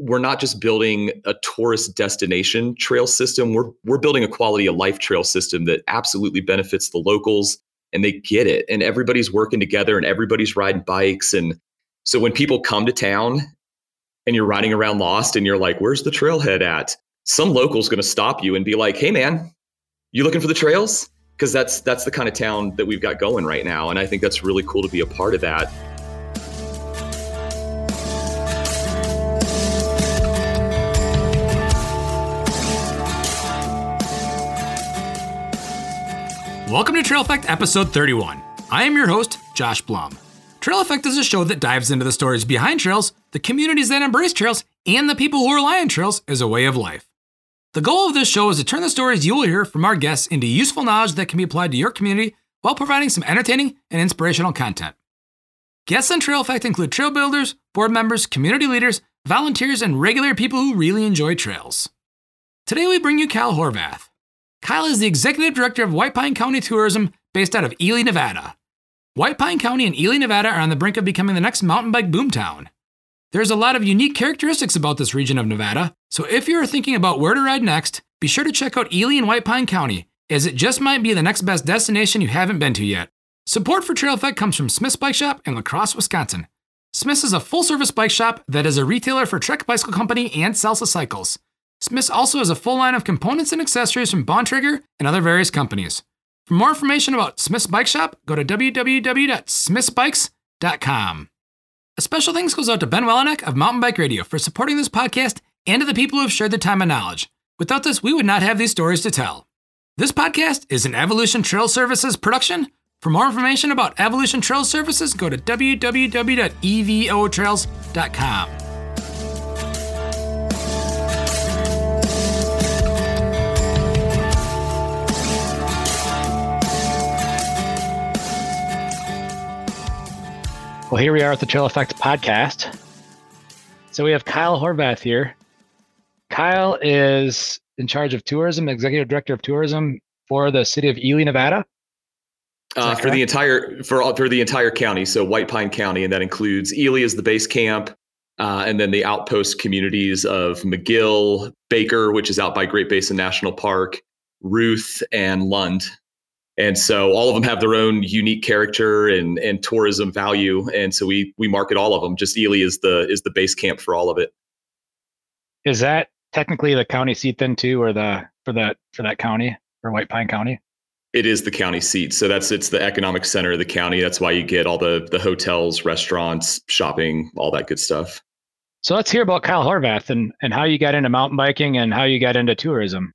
we're not just building a tourist destination trail system. We're we're building a quality of life trail system that absolutely benefits the locals and they get it. And everybody's working together and everybody's riding bikes. And so when people come to town and you're riding around lost and you're like, where's the trailhead at? Some local's gonna stop you and be like, hey man, you looking for the trails? Because that's that's the kind of town that we've got going right now. And I think that's really cool to be a part of that. Welcome to Trail Effect episode 31. I am your host, Josh Blum. Trail Effect is a show that dives into the stories behind trails, the communities that embrace trails, and the people who rely on trails as a way of life. The goal of this show is to turn the stories you will hear from our guests into useful knowledge that can be applied to your community while providing some entertaining and inspirational content. Guests on Trail Effect include trail builders, board members, community leaders, volunteers, and regular people who really enjoy trails. Today we bring you Kyle Horvath. Kyle is the executive director of White Pine County Tourism based out of Ely, Nevada. White Pine County and Ely, Nevada are on the brink of becoming the next mountain bike boomtown. There's a lot of unique characteristics about this region of Nevada, so if you are thinking about where to ride next, be sure to check out Ely and White Pine County, as it just might be the next best destination you haven't been to yet. Support for Trail Effect comes from Smith's Bike Shop in La Crosse, Wisconsin. Smith's is a full service bike shop that is a retailer for Trek Bicycle Company and Salsa Cycles. Smiths also has a full line of components and accessories from Bontrager and other various companies. For more information about Smith's Bike Shop, go to www.smithsbikes.com. A special thanks goes out to Ben Welnak of Mountain Bike Radio for supporting this podcast and to the people who have shared their time and knowledge. Without this, we would not have these stories to tell. This podcast is an Evolution Trail Services production. For more information about Evolution Trail Services, go to www.evotrails.com. Well, here we are at the Trail Effect podcast. So we have Kyle Horvath here. Kyle is in charge of tourism, executive director of tourism for the city of Ely, Nevada. Uh, for the entire for all for the entire county, so White Pine County, and that includes Ely as the base camp, uh, and then the outpost communities of McGill, Baker, which is out by Great Basin National Park, Ruth, and Lund. And so all of them have their own unique character and, and tourism value. And so we we market all of them. Just Ely is the is the base camp for all of it. Is that technically the county seat then too, or the for that for that county for White Pine County? It is the county seat. So that's it's the economic center of the county. That's why you get all the the hotels, restaurants, shopping, all that good stuff. So let's hear about Kyle Horvath and, and how you got into mountain biking and how you got into tourism.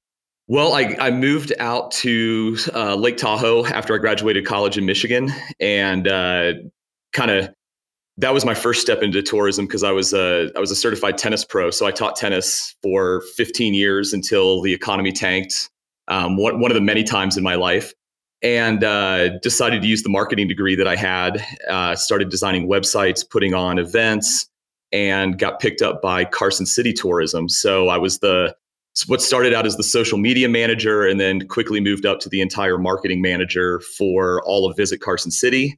Well, I, I moved out to uh, Lake Tahoe after I graduated college in Michigan, and uh, kind of that was my first step into tourism because I was a I was a certified tennis pro. So I taught tennis for 15 years until the economy tanked. Um, one one of the many times in my life, and uh, decided to use the marketing degree that I had. Uh, started designing websites, putting on events, and got picked up by Carson City Tourism. So I was the what started out as the social media manager and then quickly moved up to the entire marketing manager for all of Visit Carson City.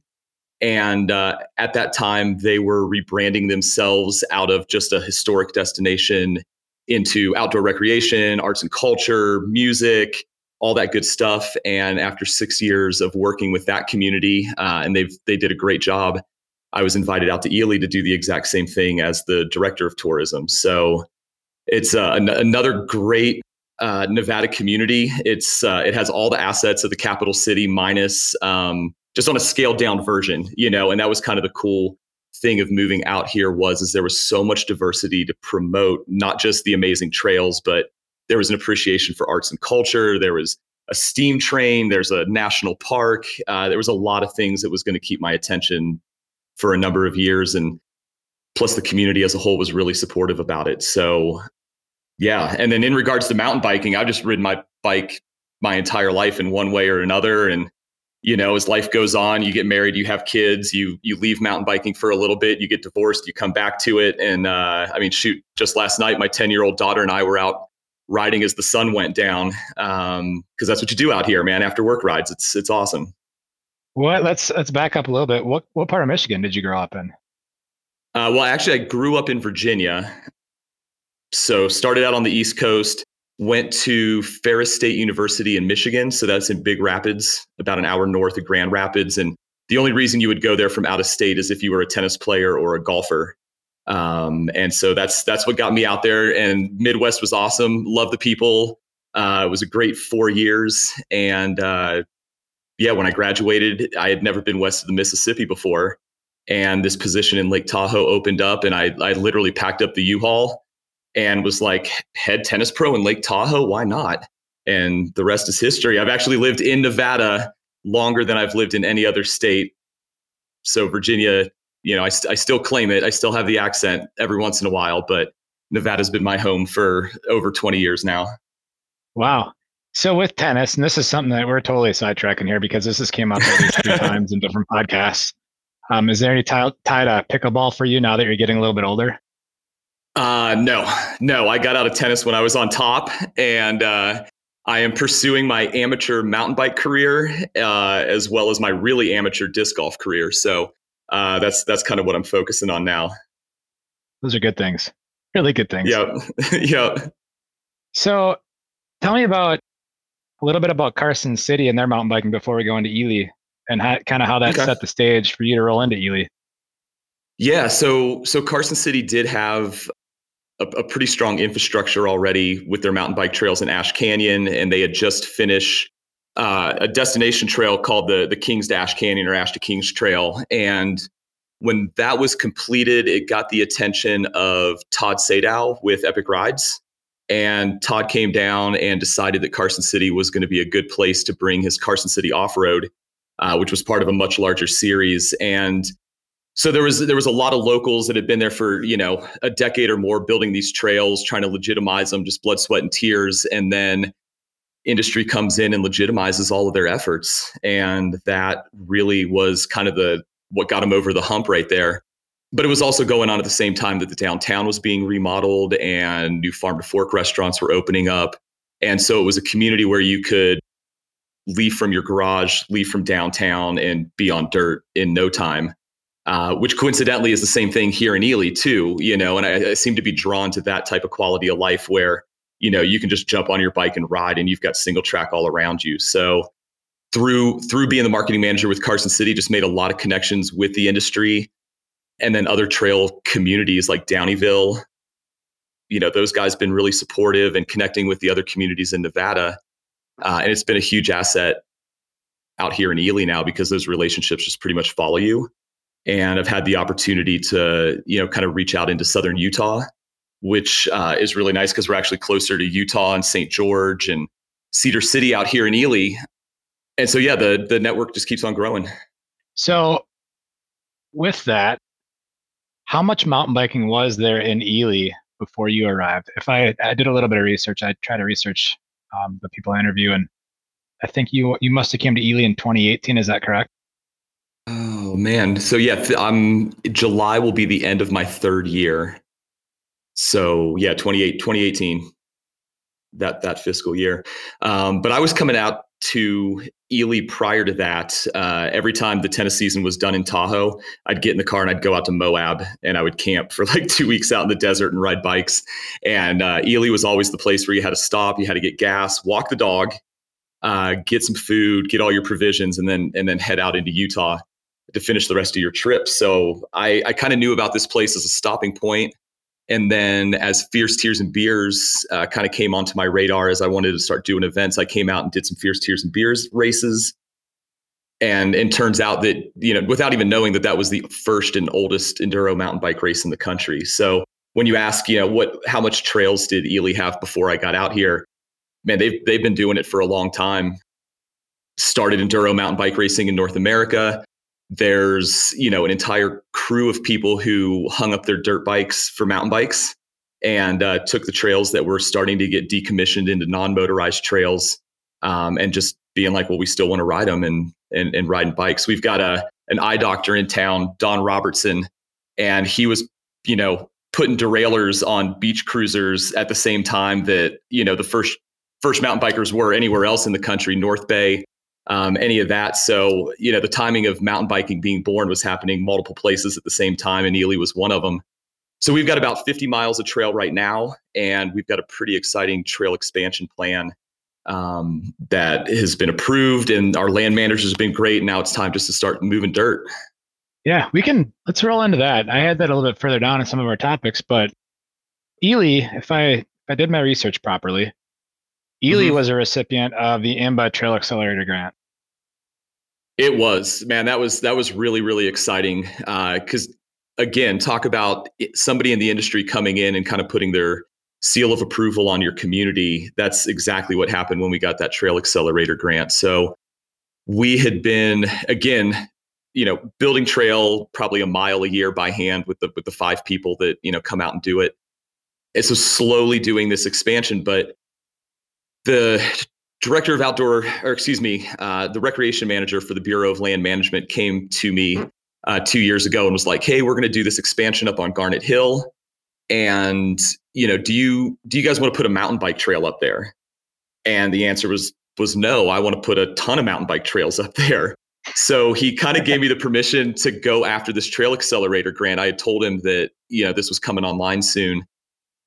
And uh, at that time, they were rebranding themselves out of just a historic destination into outdoor recreation, arts and culture, music, all that good stuff. And after six years of working with that community, uh, and they've they did a great job, I was invited out to Ely to do the exact same thing as the director of tourism. So it's uh, an- another great uh, Nevada community. It's uh, it has all the assets of the capital city minus um, just on a scaled down version, you know. And that was kind of the cool thing of moving out here was is there was so much diversity to promote not just the amazing trails, but there was an appreciation for arts and culture. There was a steam train. There's a national park. Uh, there was a lot of things that was going to keep my attention for a number of years, and plus the community as a whole was really supportive about it. So yeah. And then in regards to mountain biking, I've just ridden my bike my entire life in one way or another. And, you know, as life goes on, you get married, you have kids, you you leave mountain biking for a little bit, you get divorced, you come back to it. And uh, I mean, shoot, just last night, my 10 year old daughter and I were out riding as the sun went down. because um, that's what you do out here, man. After work rides, it's it's awesome. What? Let's let's back up a little bit. What what part of Michigan did you grow up in? Uh, well, actually, I grew up in Virginia. So started out on the East Coast, went to Ferris State University in Michigan. So that's in Big Rapids, about an hour north of Grand Rapids. And the only reason you would go there from out of state is if you were a tennis player or a golfer. Um, and so that's that's what got me out there. And Midwest was awesome. Love the people. Uh, it was a great four years. And uh, yeah, when I graduated, I had never been west of the Mississippi before. And this position in Lake Tahoe opened up, and I, I literally packed up the U-Haul and was like, head tennis pro in Lake Tahoe? Why not? And the rest is history. I've actually lived in Nevada longer than I've lived in any other state. So Virginia, you know, I, st- I still claim it. I still have the accent every once in a while, but Nevada's been my home for over 20 years now. Wow. So with tennis, and this is something that we're totally sidetracking here because this has came up at least three times in different podcasts. Um, is there any tie, tie to pickleball for you now that you're getting a little bit older? Uh, no, no. I got out of tennis when I was on top, and uh, I am pursuing my amateur mountain bike career uh, as well as my really amateur disc golf career. So uh, that's that's kind of what I'm focusing on now. Those are good things, really good things. Yep, yep. So, tell me about a little bit about Carson City and their mountain biking before we go into Ely and how, kind of how that okay. set the stage for you to roll into Ely. Yeah, so so Carson City did have a, a, pretty strong infrastructure already with their mountain bike trails in Ash Canyon, and they had just finished uh, a destination trail called the the Kings to Ash Canyon or Ash to Kings Trail. And when that was completed, it got the attention of Todd Sadow with Epic Rides, and Todd came down and decided that Carson City was going to be a good place to bring his Carson City off road, uh, which was part of a much larger series. And so there was there was a lot of locals that had been there for you know a decade or more building these trails, trying to legitimize them, just blood, sweat, and tears. And then industry comes in and legitimizes all of their efforts, and that really was kind of the what got them over the hump right there but it was also going on at the same time that the downtown was being remodeled and new farm to fork restaurants were opening up. And so it was a community where you could leave from your garage, leave from downtown, and be on dirt in no time. Uh, which coincidentally is the same thing here in Ely too, you know. And I, I seem to be drawn to that type of quality of life where you know you can just jump on your bike and ride, and you've got single track all around you. So through through being the marketing manager with Carson City, just made a lot of connections with the industry and then other trail communities like Downieville. You know, those guys been really supportive and connecting with the other communities in Nevada. Uh, and it's been a huge asset out here in Ely now because those relationships just pretty much follow you. And I've had the opportunity to, you know, kind of reach out into southern Utah, which uh, is really nice because we're actually closer to Utah and St. George and Cedar City out here in Ely. And so, yeah, the the network just keeps on growing. So, with that, how much mountain biking was there in Ely before you arrived? If I, I did a little bit of research, I tried to research um, the people I interview, and I think you you must have came to Ely in 2018. Is that correct? Oh man, so yeah, um, July will be the end of my third year. So yeah, 28, 2018, that that fiscal year. Um, but I was coming out to Ely prior to that, uh, every time the tennis season was done in Tahoe, I'd get in the car and I'd go out to Moab and I would camp for like two weeks out in the desert and ride bikes. And uh, Ely was always the place where you had to stop, you had to get gas, walk the dog, uh, get some food, get all your provisions, and then and then head out into Utah to finish the rest of your trip. So I, I kind of knew about this place as a stopping point. And then as Fears Tears and Beers uh, kind of came onto my radar as I wanted to start doing events, I came out and did some Fears Tears and Beers races. And it turns out that, you know, without even knowing that that was the first and oldest enduro mountain bike race in the country. So when you ask, you know, what, how much trails did Ely have before I got out here? Man, they've, they've been doing it for a long time. Started enduro mountain bike racing in North America there's you know an entire crew of people who hung up their dirt bikes for mountain bikes and uh, took the trails that were starting to get decommissioned into non-motorized trails um, and just being like well we still want to ride them and, and and riding bikes. We've got a an eye doctor in town don robertson and he was you know putting derailleurs on beach cruisers at the same time that you know the first first mountain bikers were anywhere else in the country north bay um, any of that. So, you know, the timing of mountain biking being born was happening multiple places at the same time, and Ely was one of them. So we've got about 50 miles of trail right now, and we've got a pretty exciting trail expansion plan um, that has been approved, and our land manager has been great. Now it's time just to start moving dirt. Yeah, we can. Let's roll into that. I had that a little bit further down in some of our topics, but Ely, if I if I did my research properly, Ely mm-hmm. was a recipient of the IMBA Trail Accelerator Grant. It was, man. That was that was really really exciting because uh, again, talk about somebody in the industry coming in and kind of putting their seal of approval on your community. That's exactly what happened when we got that Trail Accelerator grant. So we had been again, you know, building trail probably a mile a year by hand with the with the five people that you know come out and do it. And so slowly doing this expansion, but the director of outdoor, or excuse me, uh, the recreation manager for the Bureau of Land Management came to me uh, two years ago and was like, "Hey, we're going to do this expansion up on Garnet Hill, and you know, do you do you guys want to put a mountain bike trail up there?" And the answer was was no. I want to put a ton of mountain bike trails up there. So he kind of gave me the permission to go after this trail accelerator grant. I had told him that you know this was coming online soon,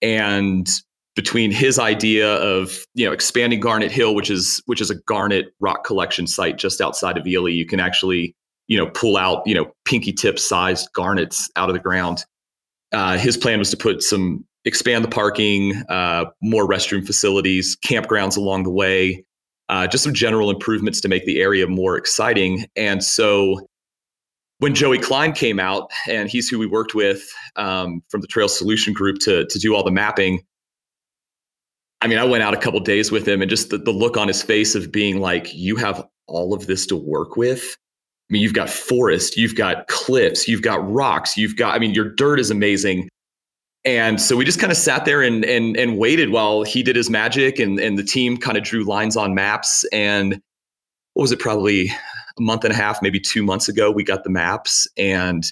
and between his idea of you know expanding Garnet Hill, which is which is a garnet rock collection site just outside of Ely, you can actually you know, pull out, you know, pinky tip sized garnets out of the ground. Uh, his plan was to put some, expand the parking, uh, more restroom facilities, campgrounds along the way, uh, just some general improvements to make the area more exciting. And so when Joey Klein came out, and he's who we worked with um, from the Trail Solution Group to, to do all the mapping, I mean, I went out a couple days with him and just the, the look on his face of being like, you have all of this to work with. I mean, you've got forest, you've got cliffs, you've got rocks, you've got, I mean, your dirt is amazing. And so we just kind of sat there and and and waited while he did his magic and and the team kind of drew lines on maps. And what was it, probably a month and a half, maybe two months ago, we got the maps and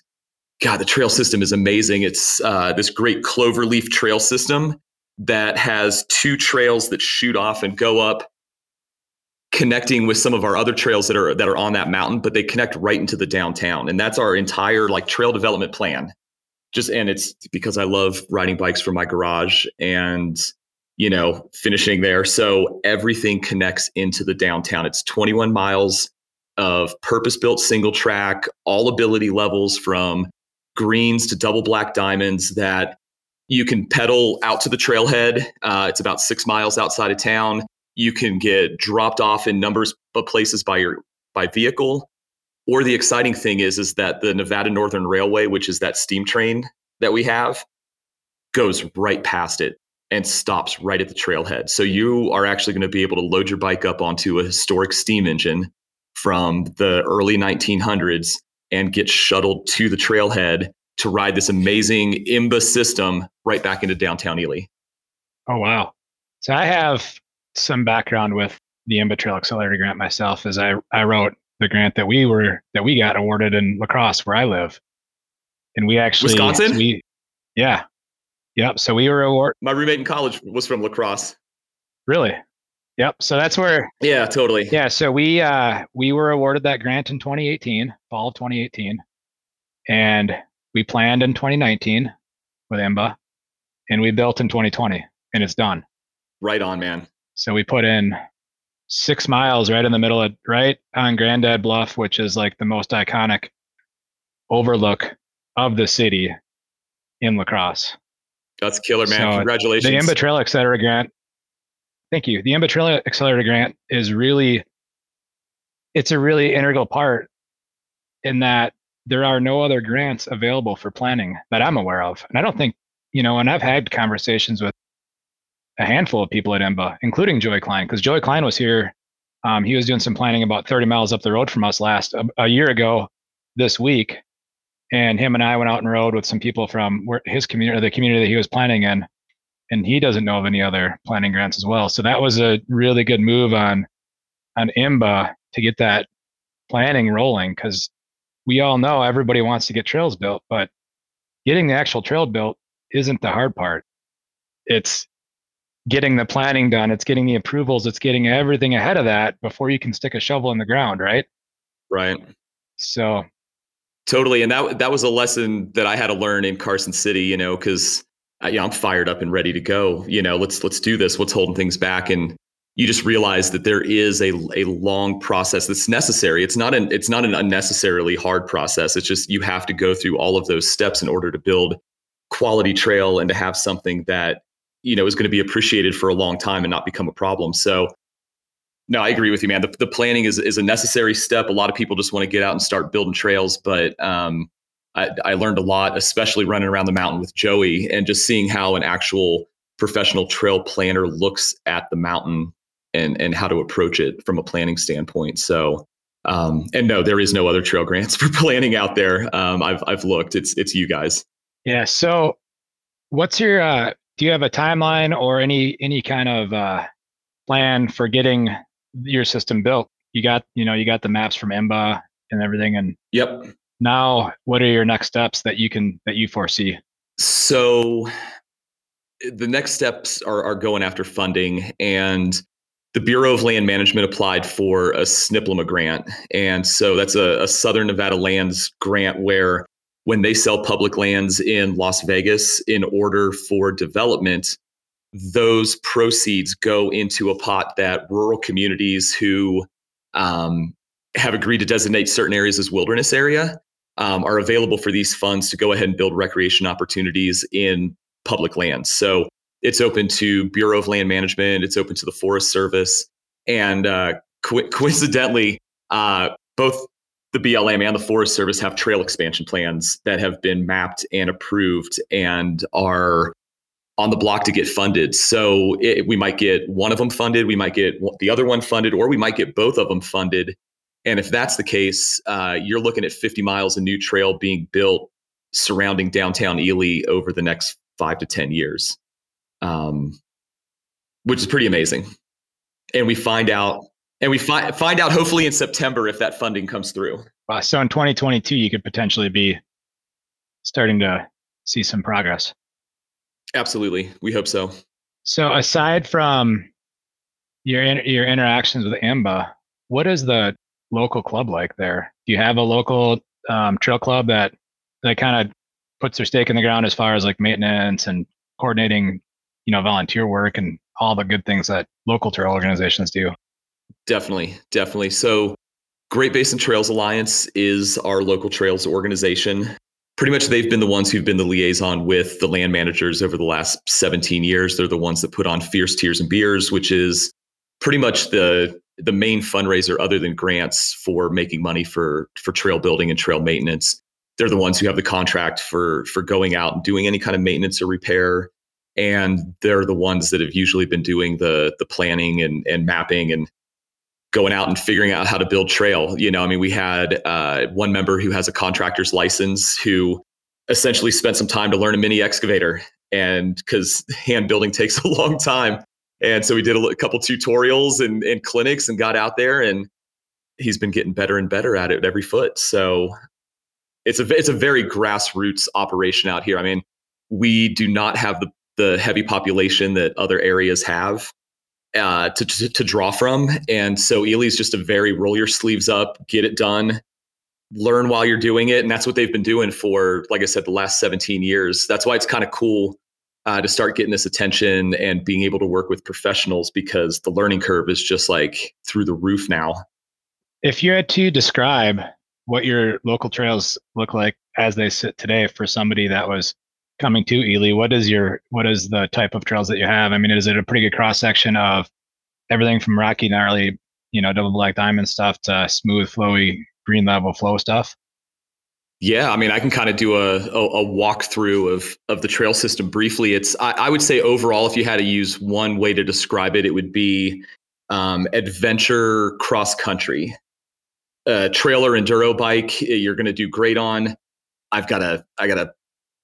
God, the trail system is amazing. It's uh, this great cloverleaf trail system that has two trails that shoot off and go up connecting with some of our other trails that are that are on that mountain but they connect right into the downtown. And that's our entire like trail development plan. Just and it's because i love riding bikes from my garage and you know finishing there. So everything connects into the downtown. It's 21 miles of purpose built single track all ability levels from greens to double black diamonds that you can pedal out to the trailhead uh, it's about six miles outside of town. You can get dropped off in numbers of places by your by vehicle. Or the exciting thing is is that the Nevada Northern Railway which is that steam train that we have goes right past it and stops right at the trailhead. So you are actually going to be able to load your bike up onto a historic steam engine from the early 1900s and get shuttled to the trailhead to ride this amazing IMBA system right back into downtown Ely. Oh wow. So I have some background with the IMBA Trail Accelerator grant myself as I, I wrote the grant that we were that we got awarded in La Crosse where I live. And we actually Wisconsin? We yeah. Yep. So we were awarded my roommate in college was from La Crosse. Really? Yep. So that's where Yeah, totally. Yeah. So we uh we were awarded that grant in 2018, fall of 2018. And we planned in 2019 with IMBA and we built in 2020 and it's done. Right on, man. So we put in six miles right in the middle of right on Grandad Bluff, which is like the most iconic overlook of the city in La Crosse. That's killer, man. So Congratulations. The IMBA Trail Accelerator Grant. Thank you. The IMBA Trail Accelerator Grant is really, it's a really integral part in that there are no other grants available for planning that I'm aware of. And I don't think, you know, and I've had conversations with a handful of people at IMBA, including Joey Klein, because Joey Klein was here. Um, he was doing some planning about 30 miles up the road from us last a, a, year ago this week. And him and I went out and rode with some people from where his community, the community that he was planning in. And he doesn't know of any other planning grants as well. So that was a really good move on on IMBA to get that planning rolling because we all know everybody wants to get trails built, but getting the actual trail built isn't the hard part. It's getting the planning done, it's getting the approvals, it's getting everything ahead of that before you can stick a shovel in the ground, right? Right. So Totally, and that that was a lesson that I had to learn in Carson City. You know, because uh, you know, I'm fired up and ready to go. You know, let's let's do this. What's holding things back? And you just realize that there is a a long process that's necessary. It's not an it's not an unnecessarily hard process. It's just you have to go through all of those steps in order to build quality trail and to have something that you know is going to be appreciated for a long time and not become a problem. So no, I agree with you, man. The, the planning is is a necessary step. A lot of people just want to get out and start building trails, but um, I, I learned a lot, especially running around the mountain with Joey and just seeing how an actual professional trail planner looks at the mountain and and how to approach it from a planning standpoint. So, um, and no, there is no other trail grants for planning out there. Um, I've I've looked. It's it's you guys. Yeah. So, what's your? Uh, do you have a timeline or any any kind of uh, plan for getting your system built. You got, you know, you got the maps from IMBA and everything. And yep. Now, what are your next steps that you can that you foresee? So, the next steps are are going after funding and the Bureau of Land Management applied for a SNPLMA grant. And so that's a, a, Southern Nevada lands grant where when they sell public lands in Las Vegas in order for development, those proceeds go into a pot that rural communities who um, have agreed to designate certain areas as wilderness area um, are available for these funds to go ahead and build recreation opportunities in public lands. So it's open to Bureau of Land Management, it's open to the Forest Service, and uh, co- coincidentally, uh, both the BLM and the Forest Service have trail expansion plans that have been mapped and approved and are on the block to get funded. So it, we might get one of them funded, we might get the other one funded, or we might get both of them funded. And if that's the case, uh, you're looking at 50 miles of new trail being built surrounding downtown Ely over the next five to 10 years, um, which is pretty amazing. And we find out, and we fi- find out hopefully in September if that funding comes through. Uh, so in 2022, you could potentially be starting to see some progress. Absolutely. We hope so. So aside from your your interactions with IMBA, what is the local club like there? Do you have a local um, trail club that that kind of puts their stake in the ground as far as like maintenance and coordinating, you know, volunteer work and all the good things that local trail organizations do? Definitely, definitely. So Great Basin Trails Alliance is our local trails organization pretty much they've been the ones who've been the liaison with the land managers over the last 17 years. They're the ones that put on Fears Tears and Beers, which is pretty much the the main fundraiser other than grants for making money for for trail building and trail maintenance. They're the ones who have the contract for for going out and doing any kind of maintenance or repair. And they're the ones that have usually been doing the the planning and, and mapping and going out and figuring out how to build trail. You know, I mean, we had uh, one member who has a contractor's license who essentially spent some time to learn a mini excavator, and because hand building takes a long time, and so we did a, a couple tutorials and, and clinics and got out there, and he's been getting better and better at it every foot. So it's a it's a very grassroots operation out here. I mean, we do not have the the heavy population that other areas have uh, to, to, to draw from. And so Ely's just a very roll your sleeves up, get it done, learn while you're doing it, and that's what they've been doing for, like I said, the last 17 years. That's why it's kind of cool uh, to start getting this attention and being able to work with professionals because the learning curve is just like through the roof now. If you had to describe what your local trails look like as they sit today for somebody that was coming to Ely, what is your what is the type of trails that you have? I mean, is it a pretty good cross section of everything from rocky, gnarly, you know, double black diamond stuff to smooth, flowy, green level flow stuff? Yeah, I mean, I can kind of do a, a, a walkthrough of of the trail system briefly. It's I, I, would say overall, if you had to use one way to describe it, it would be um, adventure cross country. A trailer enduro bike, you're going to do great on. I've got a I got a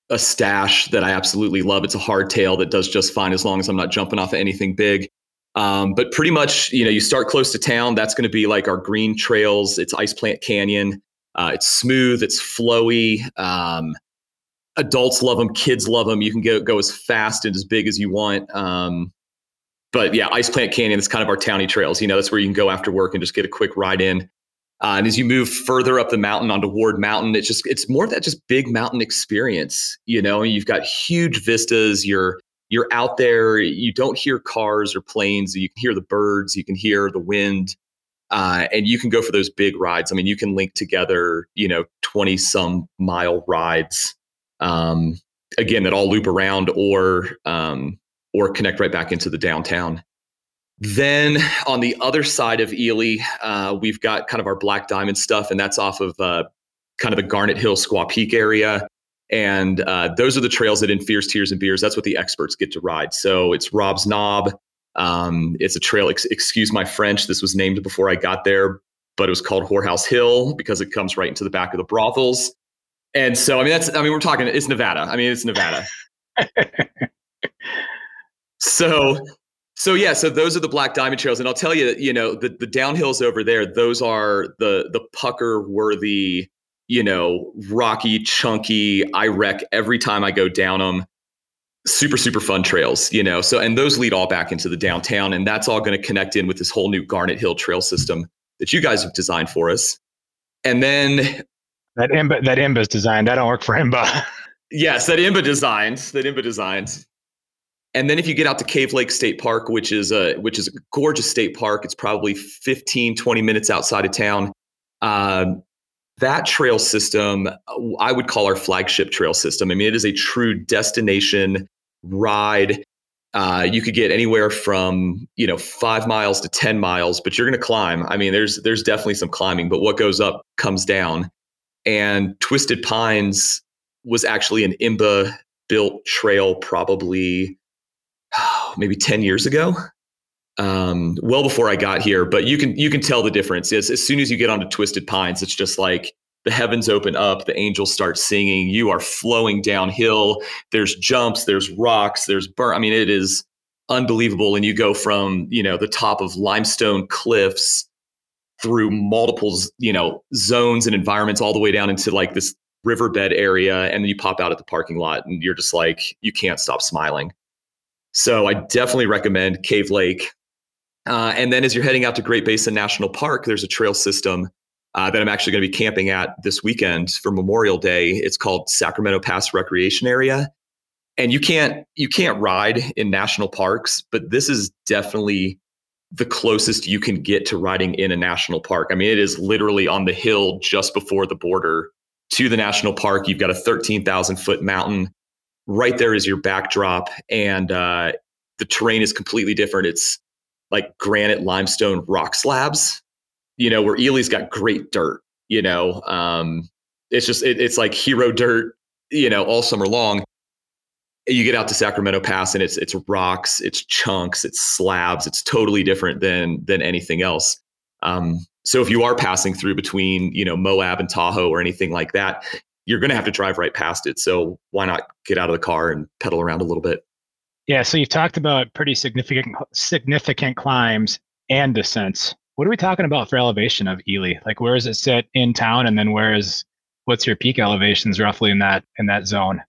a Stache that I absolutely love. It's a hardtail that does just fine as long as I'm not jumping off of anything big. Um, but pretty much, you know, you start close to town. That's going to be like our green trails. It's Ice Plant Canyon. Uh, it's smooth. It's flowy. Um, adults love them. Kids love them. You can go go as fast and as big as you want. Um, but yeah, Ice Plant Canyon is kind of our towny trails. You know, that's where you can go after work and just get a quick ride in. Uh, and as you move further up the mountain onto Ward Mountain, it's just it's more of that just big mountain experience. You know, you've got huge vistas. You're you're out there. You don't hear cars or planes. You can hear the birds. You can hear the wind, uh, and you can go for those big rides. I mean, you can link together, you know, twenty some mile rides. Um, again, that all loop around or um, or connect right back into the downtown. Then on the other side of Ely, uh, we've got kind of our Black Diamond stuff, and that's off of uh, kind of the Garnet Hill Squaw Peak area. And uh, those are the trails that in Fears, Tears, and Beers, that's what the experts get to ride. So it's Rob's Knob. Um, it's a trail, ex- excuse my French, this was named before I got there, but it was called Whorehouse Hill because it comes right into the back of the brothels. And so, I mean, that's, I mean, we're talking, it's Nevada. I mean, it's Nevada. so so yeah, so those are the Black Diamond trails, and I'll tell you, you know, the the downhills over there, those are the the pucker worthy, you know, rocky, chunky. I wreck every time I go down them. Super super fun trails, you know. So and those lead all back into the downtown, and that's all going to connect in with this whole new Garnet Hill trail system that you guys have designed for us. And then that IMBA that IMBA's designed. That don't work for IMBA. yes, that IMBA designs. That IMBA designs. And then if you get out to Cave Lake State Park, which is a which is a gorgeous state park, it's probably 15, 20 minutes outside of town. Uh, that trail system, I would call our flagship trail system. I mean, it is a true destination ride. Uh, you could get anywhere from you know five miles to ten miles, but you're going to climb. I mean, there's there's definitely some climbing, but what goes up comes down. And Twisted Pines was actually an IMBA built trail, probably maybe 10 years ago um, well before I got here. But you can you can tell the difference. As, as soon as you get onto Twisted Pines, it's just like the heavens open up, the angels start singing, you are flowing downhill. There's jumps, there's rocks, there's burn. I mean, it is unbelievable. And you go from you know the top of limestone cliffs through multiple you know zones and environments all the way down into like this riverbed area and then you pop out at the parking lot and you're just like you can't stop smiling so I definitely recommend Cave Lake. Uh, and then as you're heading out to Great Basin National Park, there's a trail system uh, that I'm actually going to be camping at this weekend for Memorial Day. It's called Sacramento Pass Recreation Area. And you can't you can't ride in national parks, but this is definitely the closest you can get to riding in a national park. I mean, it is literally on the hill just before the border to the national park. You've got a 13,000 foot mountain right there is your backdrop and uh, the terrain is completely different. It's like granite limestone rock slabs you know where ely's got great dirt you know um, it's just it, it's like hero dirt you know all summer long. You get out to sacramento pass and it's it's rocks it's chunks it's slabs it's totally different than than anything else. Um, so if you are passing through between you know moab and tahoe or anything like that you're going to have to drive right past it. So why not get out of the car and pedal around a little bit? Yeah. So you've talked about pretty significant significant climbs and descents. What are we talking about for elevation of Ely? Like where does it sit in town, and then where is what's your peak elevations roughly in that in that zone?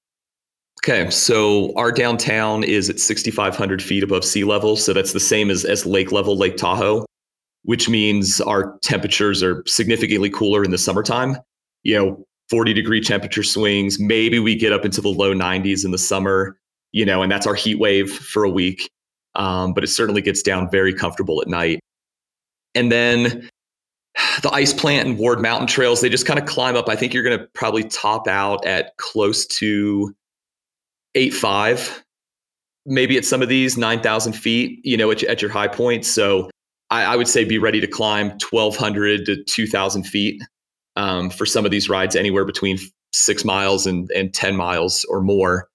Okay, so our downtown is at 6,500 feet above sea level, so that's the same as as lake level, Lake Tahoe, which means our temperatures are significantly cooler in the summertime. You know, 40 degree temperature swings. Maybe we get up into the low 90s in the summer, you know, and that's our heat wave for a week. Um, but it certainly gets down very comfortable at night. And then the ice plant and Ward Mountain trails, they just kind of climb up. I think you're going to probably top out at close to eight five, maybe at some of these 9,000 feet, you know, at, at your high points. So I, I would say be ready to climb 1,200 to 2,000 feet um, for some of these rides anywhere between six miles and, and 10 miles or more.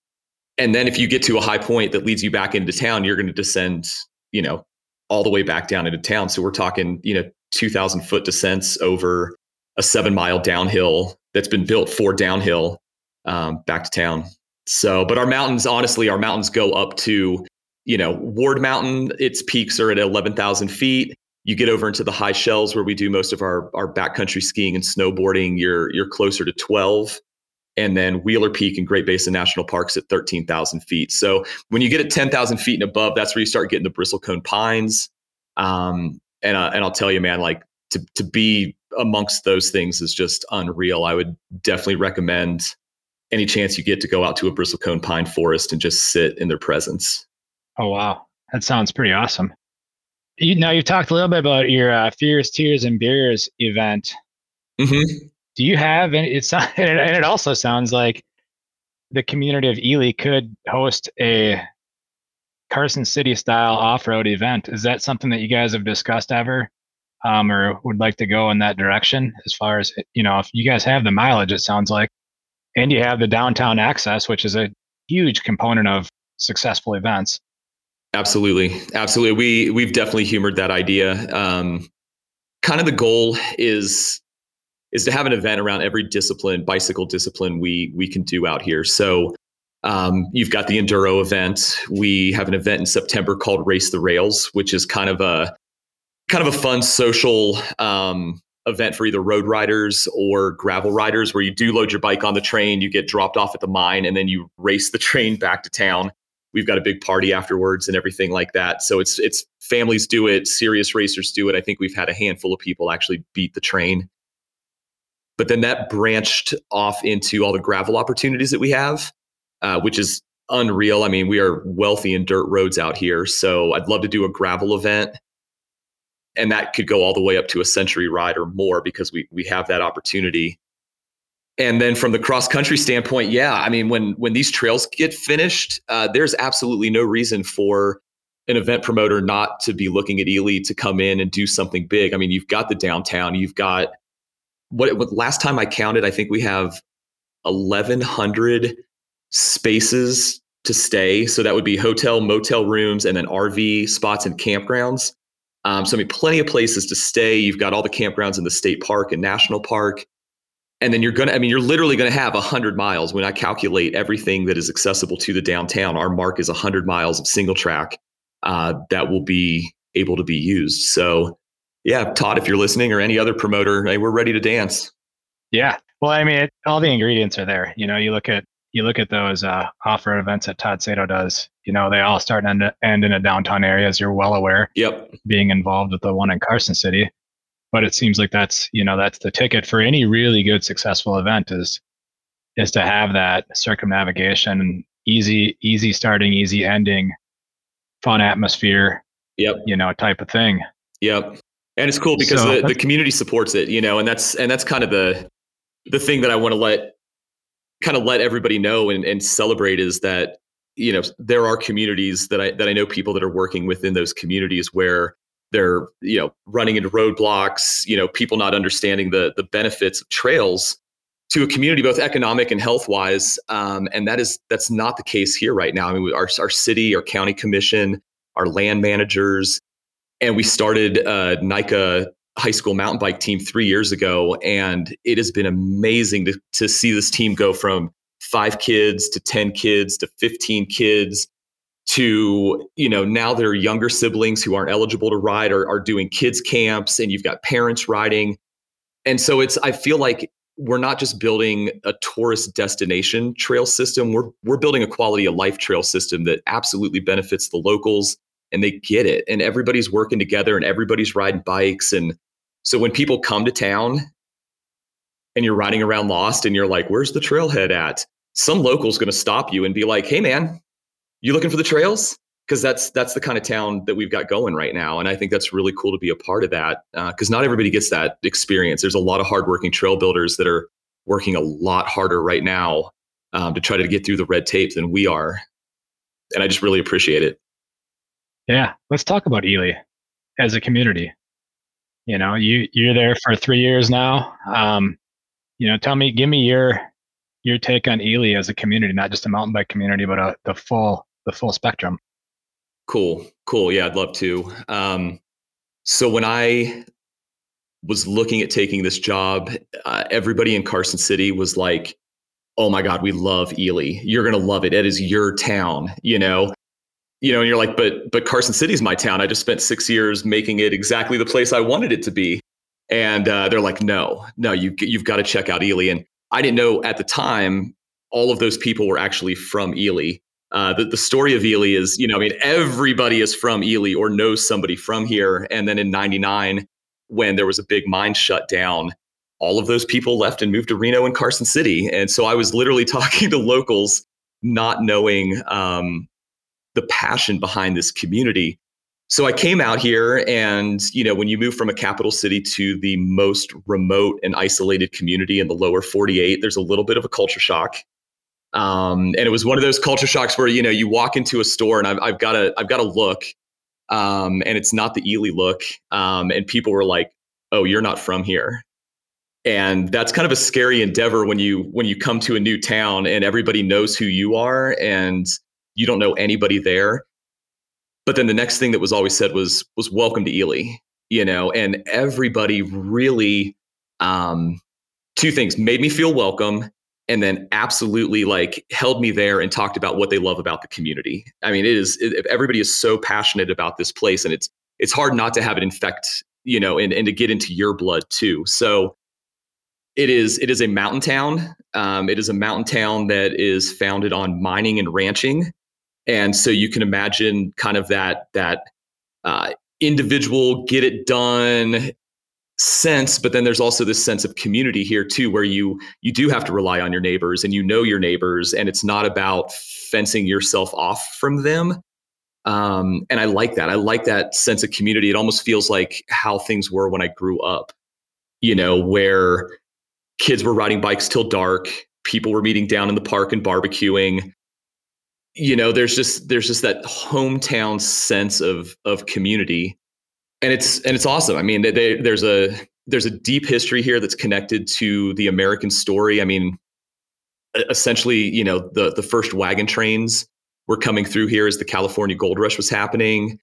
And then if you get to a high point that leads you back into town, you're going to descend, you know, all the way back down into town. So we're talking, you know, 2000 foot descents over a seven mile downhill that's been built for downhill um, back to town. So, but our mountains, honestly, our mountains go up to, you know, Ward Mountain, its peaks are at 11,000 feet you get over into the High Schells where we do most of our our backcountry skiing and snowboarding you're you're closer to 12 and then wheeler peak and great basin national parks at 13000 feet so when you get at 10000 feet and above that's where you start getting the bristlecone pines um, and, uh, and i'll tell you man like to to be amongst those things is just unreal. I would definitely recommend any chance you get to go out to a bristlecone pine forest and just sit in their presence. Oh wow, that sounds pretty awesome. You, now you've talked a little bit about your uh, Fears, Tears, and Beers event. Mm-hmm. Do you have? And it's and it also sounds like the community of Ely could host a Carson City style off road event. Is that something that you guys have discussed ever? Um, or would like to go in that direction as far as you know if you guys have the mileage it sounds like and you have the downtown access which is a huge component of successful events absolutely absolutely we we've definitely humored that idea um, kind of the goal is is to have an event around every discipline bicycle discipline we we can do out here so um, you've got the enduro event. We have an event in September called Race the Rails, which is kind of a kind of a fun social um, event for either road riders or gravel riders, where you do load your bike on the train, you get dropped off at the mine, and then you race the train back to town. We've got a big party afterwards and everything like that. So it's it's families do it, serious racers do it. I think we've had a handful of people actually beat the train. But then that branched off into all the gravel opportunities that we have uh, which is unreal. I mean, we are wealthy in dirt roads out here. So I'd love to do a gravel event. And that could go all the way up to a century ride or more because we we have that opportunity. And then from the cross country standpoint, yeah, I mean, when when these trails get finished, uh, there's absolutely no reason for an event promoter not to be looking at Ely to come in and do something big. I mean, you've got the downtown, you've got what, what last time I counted, I think we have 1,100 spaces to stay. So that would be hotel, motel rooms, and then RV spots and campgrounds. Um, so I mean, plenty of places to stay. You've got all the campgrounds in the state park and national park. And then you're gonna, I mean, you're literally gonna have hundred miles. When I calculate everything that is accessible to the downtown, our mark is hundred miles of single track uh, that will be able to be used. So, yeah, Todd, if you're listening, or any other promoter, hey, we're ready to dance. Yeah, well, I mean, it, all the ingredients are there. You know, you look at you look at those uh, off-road events that Todd Sadow does, you know, they all start and end, end in a downtown area, as you're well aware. Yep. Being involved with the one in Carson City, but it seems like that's you know that's the ticket for any really good successful event is is to have that circumnavigation, easy easy starting, easy ending, fun atmosphere. Yep. You know, type of thing. Yep. And it's cool because so, the, the community supports it, you know, and that's and that's kind of the the thing that I want to let kind of let everybody know and, and celebrate is that you know there are communities that I that I know people that are working within those communities where they're you know running into roadblocks, you know people not understanding the the benefits of trails to a community both economic and health wise, um, and that is that's not the case here right now. I mean, our our city, our county commission, our land managers, and we started uh, NICA high school mountain bike team three years ago, and it has been amazing to, to see this team go from five kids to 10 kids to 15 kids to you know now their younger siblings who aren't eligible to ride are, are doing kids camps and you've got parents riding. And so it's i feel like we're not just building a tourist destination trail system we're we're building a quality of life trail system that absolutely benefits the locals and they get it. And everybody's working together and everybody's riding bikes. And so when people come to town and you're riding around lost and you're like where's the trailhead at? Some local's going to stop you and be like hey man you looking for the trails because that's that's the kind of town that we've got going right now and i think that's really cool to be a part of that because uh, not everybody gets that experience there's a lot of hardworking trail builders that are working a lot harder right now um, to try to get through the red tape than we are and i just really appreciate it yeah, let's talk about Ely as a community. You know, you you're there for three years now. Um, you know, tell me, give me your your take on Ely as a community, not just a mountain bike community, but a, the full the full spectrum. Cool, cool. Yeah, I'd love to. Um, so when I was looking at taking this job, uh, everybody in Carson City was like, "Oh my God, we love Ely. You're gonna love it. It is your town." You know, you know, and you're like, but but Carson City's my town. I just spent six years making it exactly the place I wanted it to be. And uh, they're like, no, no, you you've got to check out Ely. And I didn't know at the time all of those people were actually from Ely. Uh, the, the story of Ely is, you know, I mean, everybody is from Ely or knows somebody from here. And then in '99, when there was a big mine shut down, all of those people left and moved to Reno and Carson City. And so I was literally talking to locals, not knowing um, the passion behind this community. So I came out here, and you know, when you move from a capital city to the most remote and isolated community in the lower 48, there's a little bit of a culture shock. Um, and it was one of those culture shocks where you know you walk into a store, and I've, I've got to I've got a look, um, and it's not the Ely look, um, and people were like, "Oh, you're not from here." and that's kind of a scary endeavor when you when you come to a new town and everybody knows who you are and you don't know anybody there but then the next thing that was always said was was welcome to ely you know and everybody really um two things made me feel welcome and then absolutely like held me there and talked about what they love about the community. I mean it is it, everybody is so passionate about this place and it's it's hard not to have it infect you know and, and to get into your blood too. So it is it is a mountain town. Um, it is a mountain town that is founded on mining and ranching, and so you can imagine kind of that that uh, individual get it done sense but then there's also this sense of community here too where you you do have to rely on your neighbors and you know your neighbors and it's not about fencing yourself off from them. Um, and i like that. I like that sense of community. It almost feels like how things were when i grew up you know where kids were riding bikes till dark people were meeting down in the park and barbecuing. You know there's just there's just that hometown sense of of community and it's and it's awesome. I mean they, there's a there's a deep history here that's connected to the american story. I mean essentially you know the the first wagon trains were coming through here as the california gold rush was happening.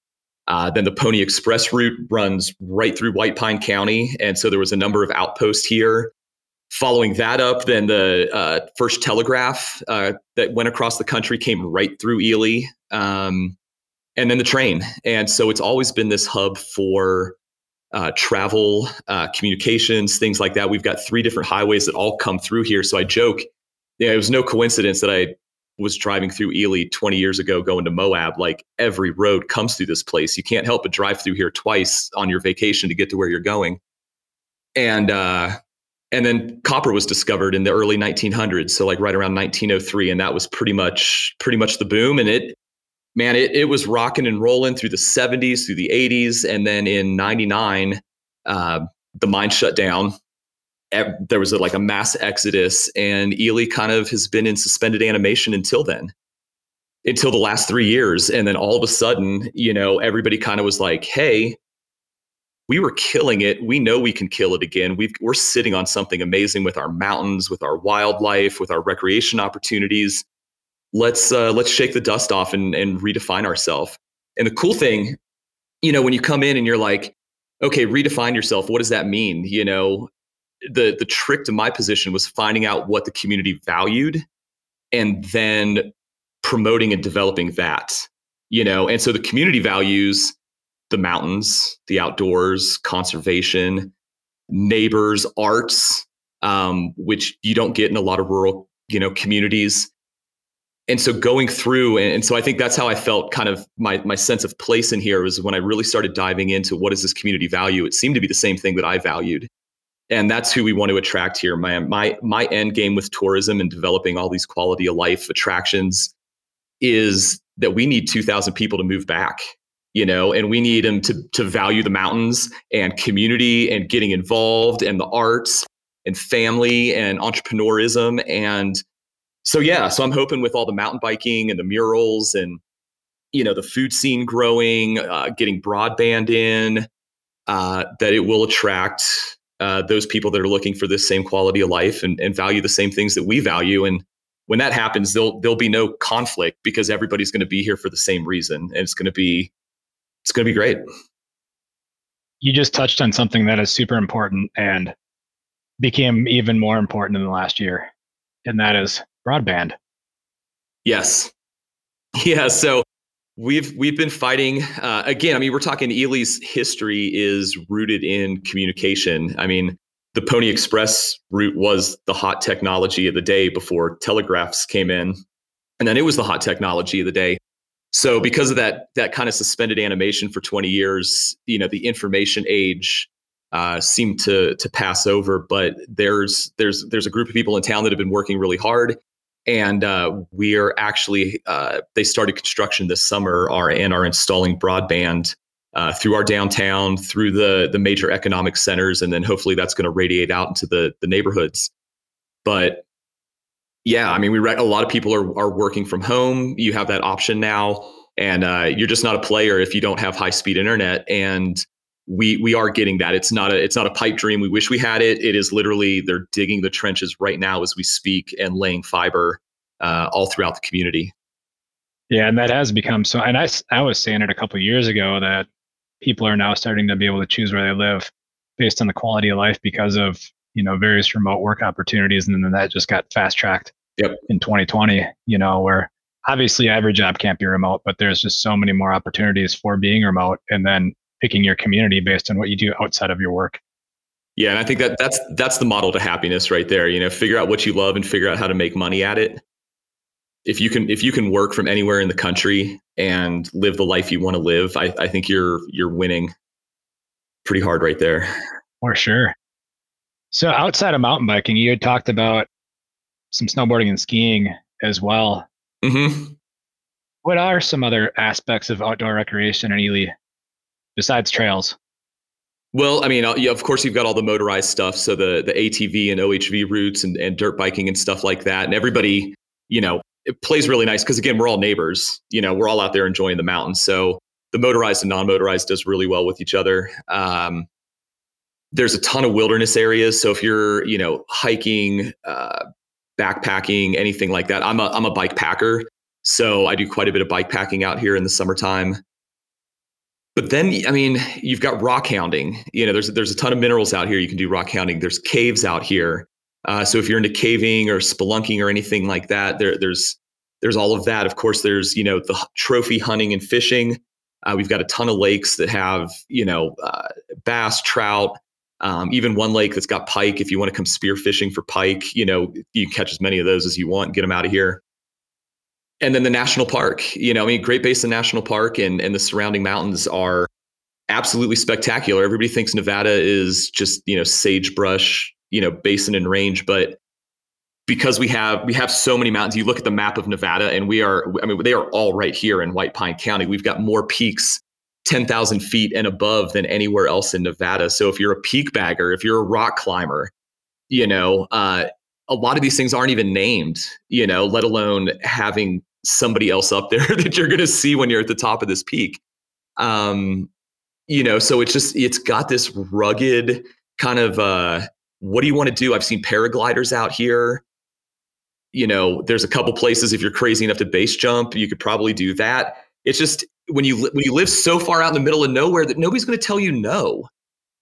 Uh, then the pony express route runs right through white pine county. And so there was a number of outposts here. Following that up, then the uh, first telegraph uh, that went across the country came right through Ely, um, and then the train. And so it's always been this hub for uh, travel, uh, communications, things like that. We've got three different highways that all come through here. So I joke, yeah, it was no coincidence that I was driving through Ely 20 years ago going to Moab. Like every road comes through this place. You can't help but drive through here twice on your vacation to get to where you're going. And uh, and then copper was discovered in the early 1900s so like right around 1903 and that was pretty much pretty much the boom and it man it, it was rocking and rolling through the 70s through the 80s and then in 99 uh, the mine shut down there was a, like a mass exodus and ely kind of has been in suspended animation until then until the last three years and then all of a sudden you know everybody kind of was like hey we were killing it. We know we can kill it again. we are sitting on something amazing with our mountains, with our wildlife, with our recreation opportunities. Let's uh, let's shake the dust off and, and redefine ourselves. And the cool thing, you know, when you come in and you're like, okay, redefine yourself. What does that mean? You know, the the trick to my position was finding out what the community valued, and then promoting and developing that. You know, and so the community values the mountains, the outdoors, conservation, neighbors, arts, um, which you don't get in a lot of rural, you know, communities. And so going through, and, so I think that's how I felt kind of my my sense of place in here was when I really started diving into what is this community value. It seemed to be the same thing that I valued. And that's who we want to attract here. My my my end game with tourism and developing all these quality of life attractions is that we need 2,000 people to move back you know, and we need them to to value the mountains and community and getting involved and the arts and family and entrepreneurism and so yeah, so I'm hoping with all the mountain biking and the murals and you know the food scene growing, uh, getting broadband in, uh, that it will attract uh, those people that are looking for this same quality of life and, and value the same things that we value. And when that happens, there'll there'll be no conflict because everybody's going to be here for the same reason, and it's going to be it's going to be great. You just touched on something that is super important and became even more important in the last year, and that is broadband. Yes. Yeah. So we've we've been fighting uh, again. I mean, we're talking Ely's history is rooted in communication. I mean, the Pony Express route was the hot technology of the day before telegraphs came in, and then it was the hot technology of the day so because of that that kind of suspended animation for 20 years, you know, the information age uh, seem to to pass over. But there's there's there's a group of people in town that have been working really hard, and uh, we are actually uh, they started construction this summer are and are installing broadband uh, through our downtown, through the the major economic centers, and then hopefully that's going to radiate out into the the neighborhoods. But yeah, I mean, we a lot of people are are working from home. You have that option now, and uh, you're just not a player if you don't have high speed internet. And we we are getting that. It's not a it's not a pipe dream. We wish we had it. It is literally they're digging the trenches right now as we speak and laying fiber uh, all throughout the community. Yeah, and that has become so. And I I was saying it a couple years ago that people are now starting to be able to choose where they live based on the quality of life because of you know various remote work opportunities, and then that just got fast tracked yep. in 2020. You know where obviously every job can't be remote, but there's just so many more opportunities for being remote, and then picking your community based on what you do outside of your work. Yeah, and I think that that's that's the model to happiness right there. You know, figure out what you love and figure out how to make money at it. If you can if you can work from anywhere in the country and live the life you want to live, I, I think you're you're winning pretty hard right there. For sure. So outside of mountain biking, you had talked about some snowboarding and skiing as well. Mm-hmm. What are some other aspects of outdoor recreation in Ely besides trails? Well, I mean, uh, of course, you've got all the motorized stuff, so the the ATV and OHV routes and, and dirt biking and stuff like that, and everybody, you know, it plays really nice because again, we're all neighbors. You know, we're all out there enjoying the mountains, so the motorized and non-motorized does really well with each other. Um, there's a ton of wilderness areas, so if you're, you know, hiking, uh, backpacking, anything like that, I'm a I'm a bike packer, so I do quite a bit of bike packing out here in the summertime. But then, I mean, you've got rock hounding. You know, there's there's a ton of minerals out here. You can do rock hounding. There's caves out here. Uh, so if you're into caving or spelunking or anything like that, there there's there's all of that. Of course, there's you know the trophy hunting and fishing. Uh, we've got a ton of lakes that have you know uh, bass, trout, um, even one lake that's got pike. If you want to come spear fishing for pike, you know you catch as many of those as you want. Get them out of here and then the national park you know i mean great basin national park and, and the surrounding mountains are absolutely spectacular. Everybody thinks nevada is just you know sagebrush you know basin and range but because we have we have so many mountains you look at the map of nevada and we are i mean they are all right here in white pine county. We've got more peaks 10,000 feet and above than anywhere else in nevada. So if you're a peak bagger if you're a rock climber you know uh, a lot of these things aren't even named you know let alone having somebody else up there that you're going to see when you're at the top of this peak. Um, you know, so it's just it's got this rugged kind of uh, what do you want to do? I've seen paragliders out here. You know, there's a couple places if you're crazy enough to base jump, you could probably do that. It's just when you when you live so far out in the middle of nowhere that nobody's going to tell you no.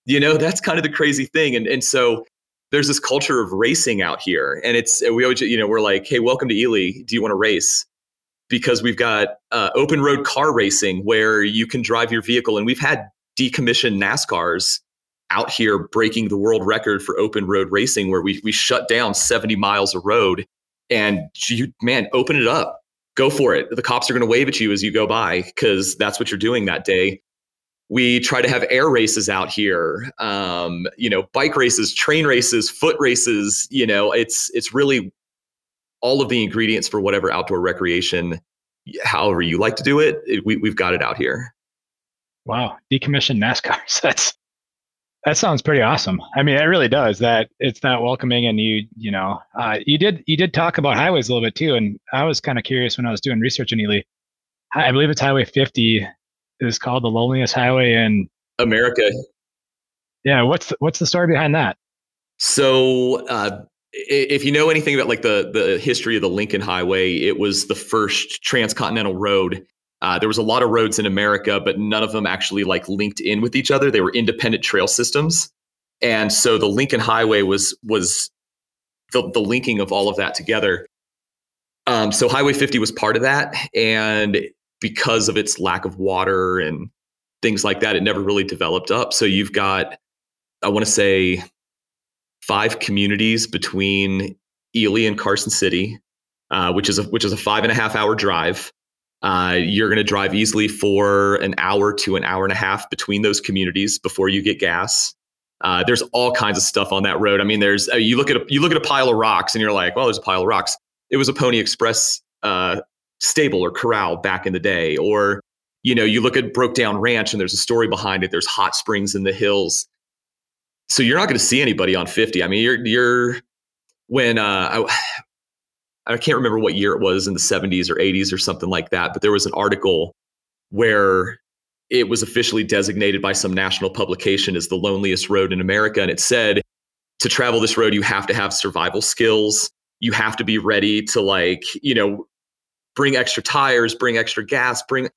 You know, that's kind of the crazy thing. And and so there's this culture of racing out here, and it's we always you know we're like, hey, welcome to Ely. Do you want to race? Because we've got uh, open road car racing where you can drive your vehicle, and we've had decommissioned NASCARs out here breaking the world record for open road racing, where we we shut down 70 miles of road, and you man, open it up, go for it. The cops are going to wave at you as you go by because that's what you're doing that day. We try to have air races out here, um, you know, bike races, train races, foot races. You know, it's it's really all of the ingredients for whatever outdoor recreation, however you like to do it, it we, we've got it out here. Wow, decommissioned NASCARs. That's that sounds pretty awesome. I mean, it really does. That it's that welcoming, and you, you know, uh, you did you did talk about highways a little bit too, and I was kind of curious when I was doing research in Ely. I believe it's Highway 50 is called the loneliest highway in America. Yeah, what's the, what's the story behind that? So uh, if you know anything about like the the history of the Lincoln Highway, it was the first transcontinental road. Uh, there was a lot of roads in America, but none of them actually like linked in with each other. They were independent trail systems, and so the Lincoln Highway was was the the linking of all of that together. Um, so Highway 50 was part of that, and because of its lack of water and things like that, it never really developed up. So you've got, I want to say, five communities between Ely and Carson City, uh, which is a which is a five and a half hour drive. Uh, you're going to drive easily for an hour to an hour and a half between those communities before you get gas. Uh, there's all kinds of stuff on that road. I mean, there's uh, you look at a, you look at a pile of rocks and you're like, well, there's a pile of rocks. It was a Pony Express uh, stable or corral back in the day, or you know, you look at Broke Down Ranch and there's a story behind it. There's hot springs in the hills. So you're not going to see anybody on 50. I mean, you're you're when uh, I, I can't remember what year it was in the 70s or 80s or something like that, but there was an article where it was officially designated by some national publication as the loneliest road in America. And it said to travel this road, you have to have survival skills. You have to be ready to, like, you know, bring extra tires, bring extra gas, bring,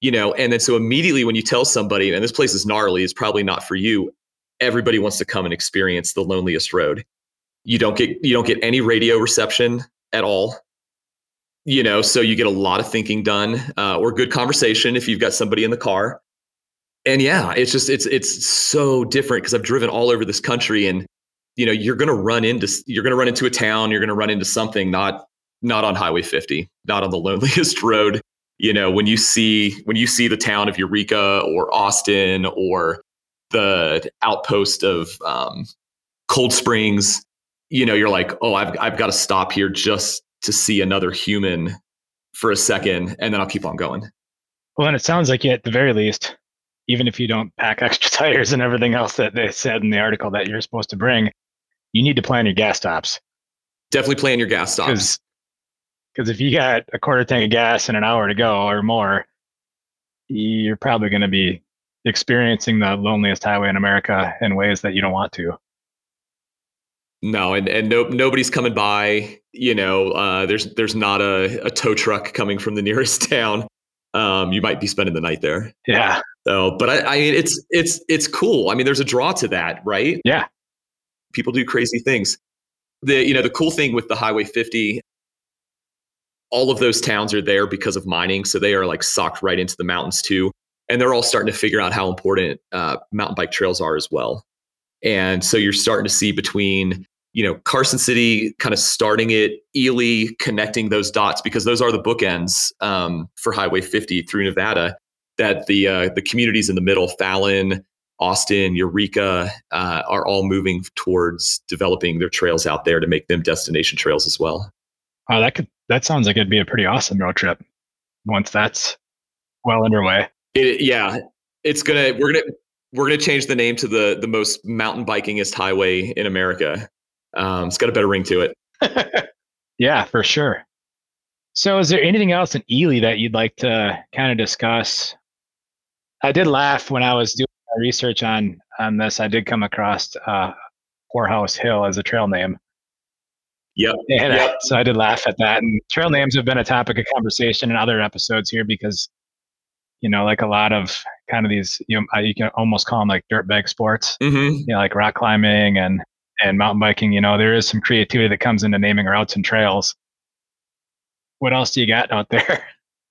you know, and then so immediately when you tell somebody, and this place is gnarly, it's probably not for you, everybody wants to come and experience the loneliest road. You don't get you don't get any radio reception at all. You know so you get a lot of thinking done uh, or good conversation if you've got somebody in the car. And yeah it's just it's it's so different because i've driven all over this country and you know you're going to run into you're going to run into a town you're going to run into something not not on highway 50 not on the loneliest road. You know when you see when you see the town of eureka or austin or the outpost of um, cold springs you know you're like oh i've, I've got to stop here just to see another human for a second and then I'll keep on going. Well, and it sounds like you, at the very least, even if you don't pack extra tires and everything else that they said in the article that you're supposed to bring, you need to plan your gas stops. Definitely plan your gas stops. Because if you got a quarter tank of gas and an hour to go or more, you're probably going to be experiencing the loneliest highway in America in ways that you don't want to. No, and and no, nobody's coming by. You know, uh, there's there's not a, a tow truck coming from the nearest town. Um, you might be spending the night there. Yeah. So, but I, I mean, it's it's it's cool. I mean, there's a draw to that, right? Yeah. People do crazy things. The you know the cool thing with the Highway 50, all of those towns are there because of mining, so they are like socked right into the mountains too, and they're all starting to figure out how important uh, mountain bike trails are as well. And so you're starting to see between you know, Carson City kind of starting it, Ely connecting those dots because those are the bookends um, for Highway 50 through Nevada. That the uh, the communities in the middle, Fallon, Austin, Eureka, uh, are all moving towards developing their trails out there to make them destination trails as well. Oh, that could that sounds like it'd be a pretty awesome road trip once that's well underway. It, yeah, it's gonna we're gonna we're gonna change the name to the the most mountain bikingest highway in America. Um, it's got a better ring to it. yeah, for sure. So, is there anything else in Ely that you'd like to kind of discuss? I did laugh when I was doing my research on on this. I did come across uh, Poorhouse Hill as a trail name. Yep. And yep. Uh, so I did laugh at that. And trail names have been a topic of conversation in other episodes here because, you know, like a lot of kind of these, you know, you can almost call them like dirtbag sports, mm-hmm. you know, like rock climbing and and mountain biking, you know, there is some creativity that comes into naming routes and trails. What else do you got out there?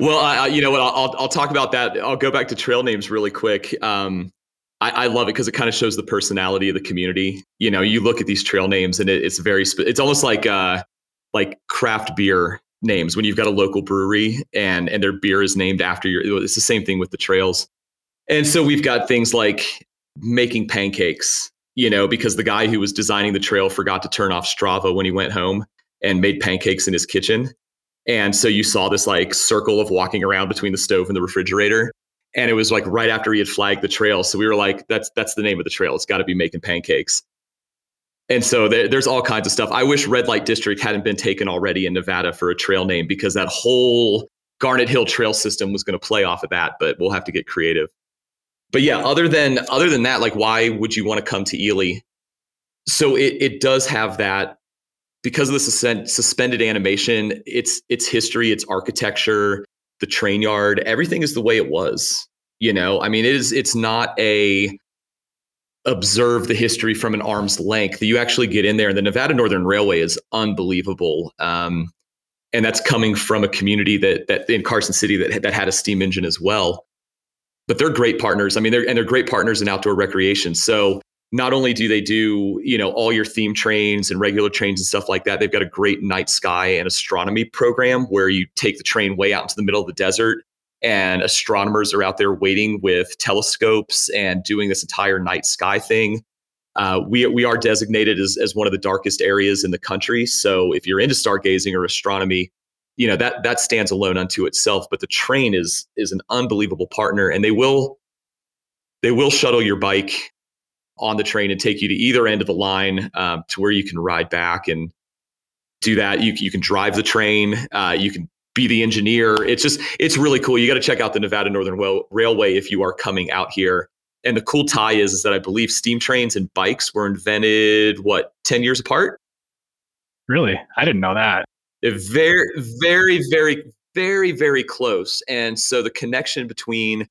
well, I, you know what? I'll, I'll talk about that. I'll go back to trail names really quick. Um, I, I, love it because it kind of shows the personality of the community. You know, you look at these trail names and it, it's very, it's almost like, uh, like craft beer names when you've got a local brewery and, and their beer is named after your, it's the same thing with the trails. And so we've got things like making pancakes you know, because the guy who was designing the trail forgot to turn off Strava when he went home and made pancakes in his kitchen. And so you saw this like circle of walking around between the stove and the refrigerator. And it was like right after he had flagged the trail. So we were like, that's that's the name of the trail. It's got to be making pancakes. And so there, there's all kinds of stuff. I wish Red Light District hadn't been taken already in Nevada for a trail name because that whole Garnet Hill trail system was going to play off of that, but we'll have to get creative but yeah, other than other than that, like why would you want to come to Ely? So it it does have that because of the sus- suspended animation. It's its history, its architecture, the train yard, everything is the way it was. You know, I mean, it is. It's not a observe the history from an arm's length. You actually get in there, and the Nevada Northern Railway is unbelievable. Um, and that's coming from a community that that in Carson City that that had a steam engine as well but they're great partners. I mean, they're and they're great partners in outdoor recreation. So not only do they do you know all your theme trains and regular trains and stuff like that, they've got a great night sky and astronomy program where you take the train way out into the middle of the desert and astronomers are out there waiting with telescopes and doing this entire night sky thing. Uh, we, we are designated as, as one of the darkest areas in the country. So if you're into stargazing or astronomy, you know that that stands alone unto itself. But the train is is an unbelievable partner, and they will they will shuttle your bike on the train and take you to either end of the line um, to where you can ride back and do that. You you can drive the train. Uh, you can be the engineer. It's just it's really cool. You got to check out the Nevada Northern Railway if you are coming out here. And the cool tie is, is that I believe steam trains and bikes were invented what ten years apart. Really, I didn't know that. Very, very, very, very, very close. And so the connection between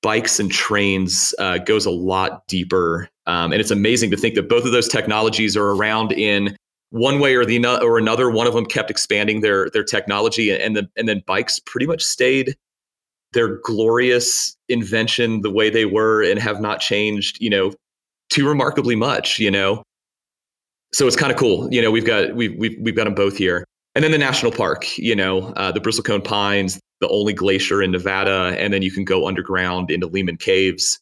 bikes and trains uh, goes a lot deeper. Um, and it's amazing to think that both of those technologies are around in one way or the or another. One of them kept expanding their their technology, and then and then bikes pretty much stayed their glorious invention the way they were and have not changed. You know, too remarkably much. You know, so it's kind of cool. You know, we've got we've we've we've got them both here, and then the national park. You know, uh, the Bristlecone Pines, the only glacier in Nevada, and then you can go underground into Lehman Caves